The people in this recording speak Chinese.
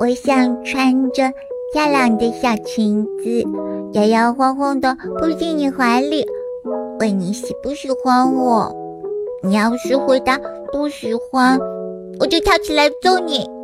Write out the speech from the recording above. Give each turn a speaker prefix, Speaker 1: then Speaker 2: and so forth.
Speaker 1: 我想穿着漂亮的小裙子摇摇晃晃的扑进你怀里问你喜不喜欢我。你要是回答不喜欢我就跳起来揍你。